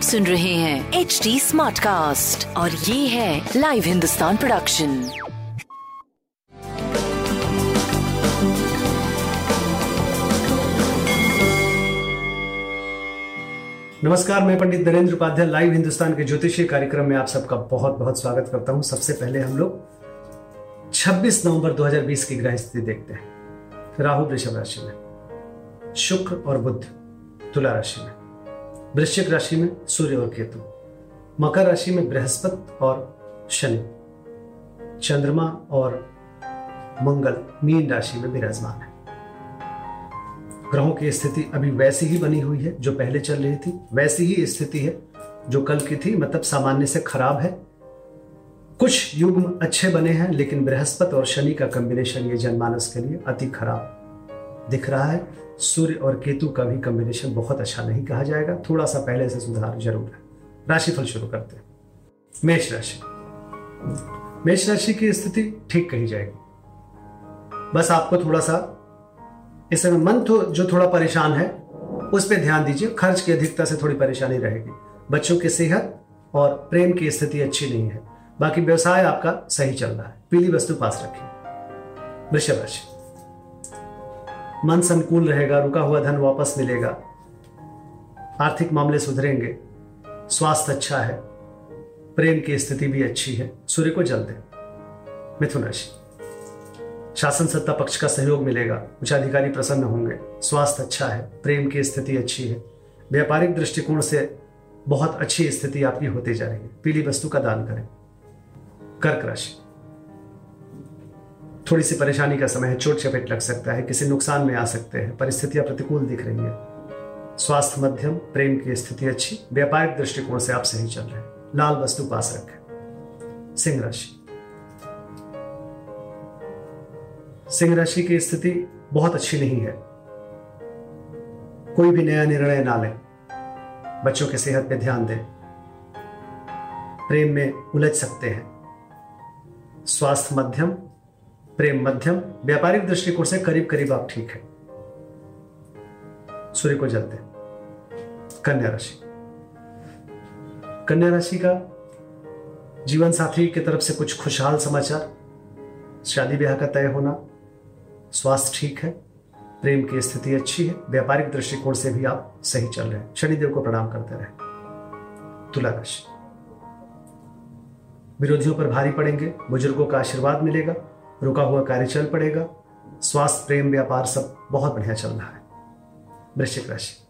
आप सुन रहे हैं एच डी स्मार्ट कास्ट और ये है लाइव हिंदुस्तान प्रोडक्शन नमस्कार, मैं पंडित नरेंद्र उपाध्याय लाइव हिंदुस्तान के ज्योतिषीय कार्यक्रम में आप सबका बहुत बहुत स्वागत करता हूँ। सबसे पहले हम लोग 26 नवंबर 2020 की ग्रह स्थिति देखते हैं। राहु वृषभ राशि में, शुक्र और बुद्ध तुला राशि में। वृश्चिक राशि में सूर्य और केतु, मकर राशि में बृहस्पति और शनि, चंद्रमा और मंगल मीन राशि में विराजमान है। ग्रहों की स्थिति अभी वैसी ही बनी हुई है जो पहले चल रही थी, वैसी ही स्थिति है जो कल की थी मतलब सामान्य से खराब है। कुछ युग्म अच्छे बने हैं, लेकिन बृहस्पति और शनि का कॉम्बिनेशन ये जनमानस के लिए अति खराब। दिख रहा है। सूर्य और केतु का भी कॉम्बिनेशन बहुत अच्छा नहीं कहा जाएगा। थोड़ा सा पहले से सुधार ज़रूर है। राशिफल शुरू करते हैं। मेष राशि। मेष राशि की स्थिति ठीक कही जाएगी। बस आपको थोड़ा सा इस समय मन तो जो थोड़ा परेशान है, उस पर ध्यान दीजिए। खर्च की अधिकता से थोड़ी परेशानी रहेगी। बच्चों की सेहत और प्रेम की स्थिति अच्छी नहीं है। बाकी व्यवसाय आपका सही चल रहा है। पीली वस्तु पास रखिए। वृषभ राशि। मन संकुल रहेगा, रुका हुआ धन वापस मिलेगा। आर्थिक मामले सुधरेंगे, स्वास्थ्य अच्छा है, प्रेम की स्थिति भी अच्छी है, सूर्य को जल दे। मिथुन राशि। शासन सत्ता पक्ष का सहयोग मिलेगा उच्च अधिकारी प्रसन्न होंगे, स्वास्थ्य अच्छा है, प्रेम की स्थिति अच्छी है। व्यापारिक दृष्टिकोण से बहुत अच्छी स्थिति आपकी होती जा रही है। पीली वस्तु का दान करें। कर्क राशि। थोड़ी सी परेशानी का समय है, चोट चपेट लग सकता है, किसी नुकसान में आ सकते हैं, परिस्थितियाँ प्रतिकूल दिख रही है। स्वास्थ्य मध्यम, प्रेम की स्थिति अच्छी, व्यापारिक दृष्टिकोण से आप सही चल रहे हैं। लाल वस्तु पास रखें। सिंह राशि। सिंह राशि की स्थिति बहुत अच्छी नहीं है। कोई भी नया निर्णय ना लें। बच्चों की सेहत पे ध्यान दें। प्रेम में उलझ सकते हैं। स्वास्थ्य मध्यम प्रेम मध्यम, व्यापारिक दृष्टिकोण से करीब करीब आप ठीक है। सूर्य को जलते कन्या राशि। कन्या राशि का जीवन साथी की तरफ़ से कुछ खुशहाल समाचार। शादी ब्याह का तय होना। स्वास्थ्य ठीक है। प्रेम की स्थिति अच्छी है। व्यापारिक दृष्टिकोण से भी आप सही चल रहे हैं। शनिदेव को प्रणाम करते रहे। तुला राशि। विरोधियों पर भारी पड़ेंगे। बुज़ुर्गों का आशीर्वाद मिलेगा। रुका हुआ कार्य चल पड़ेगा। स्वास्थ्य, प्रेम, व्यापार सब बहुत बढ़िया चल रहा है। वृश्चिक राशि।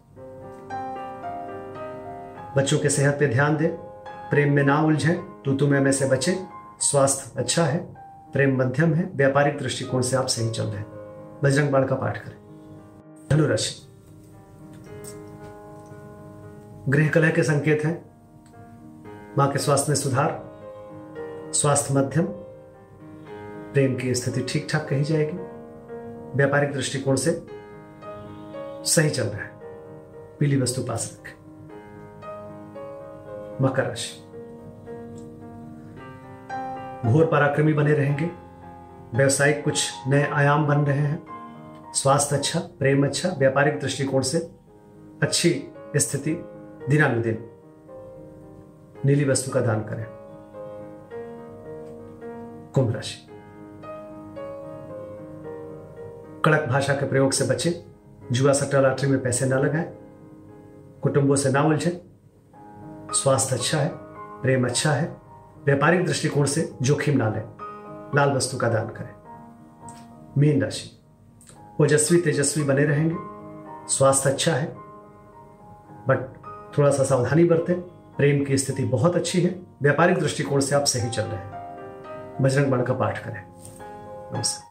बच्चों के सेहत पे ध्यान दें। प्रेम में ना उलझें तू तुम्हें में से बचे। स्वास्थ्य अच्छा है, प्रेम मध्यम है, व्यापारिक दृष्टिकोण से आप सही चल रहे हैं। बजरंग बाण का पाठ करें। धनुराशि गृह कलह के संकेत हैं। माँ के स्वास्थ्य में सुधार। स्वास्थ्य मध्यम प्रेम की स्थिति ठीक ठाक कही जाएगी। व्यापारिक दृष्टिकोण से सही चल रहा है। पीली वस्तु पास रखें। मकर राशि। घोर पराक्रमी बने रहेंगे। व्यवसायिक कुछ नए आयाम बन रहे हैं। स्वास्थ्य अच्छा प्रेम अच्छा व्यापारिक दृष्टिकोण से अच्छी स्थिति दिनानुदिन नीली वस्तु का दान करें। कुंभ राशि। कड़क भाषा के प्रयोग से बचें। जुआ सट्टा लॉटरी में पैसे ना लगाएँ। कुटुंबों से ना उलझें। स्वास्थ्य अच्छा है, प्रेम अच्छा है। व्यापारिक दृष्टिकोण से जोखिम ना लें। लाल वस्तु का दान करें। मीन राशि। ओजस्वी तेजस्वी बने रहेंगे। स्वास्थ्य अच्छा है। बट थोड़ा सा सावधानी बरतें। प्रेम की स्थिति बहुत अच्छी है। व्यापारिक दृष्टिकोण से आप सही चल रहे हैं। बजरंग बाण का पाठ करें। नमस्कार।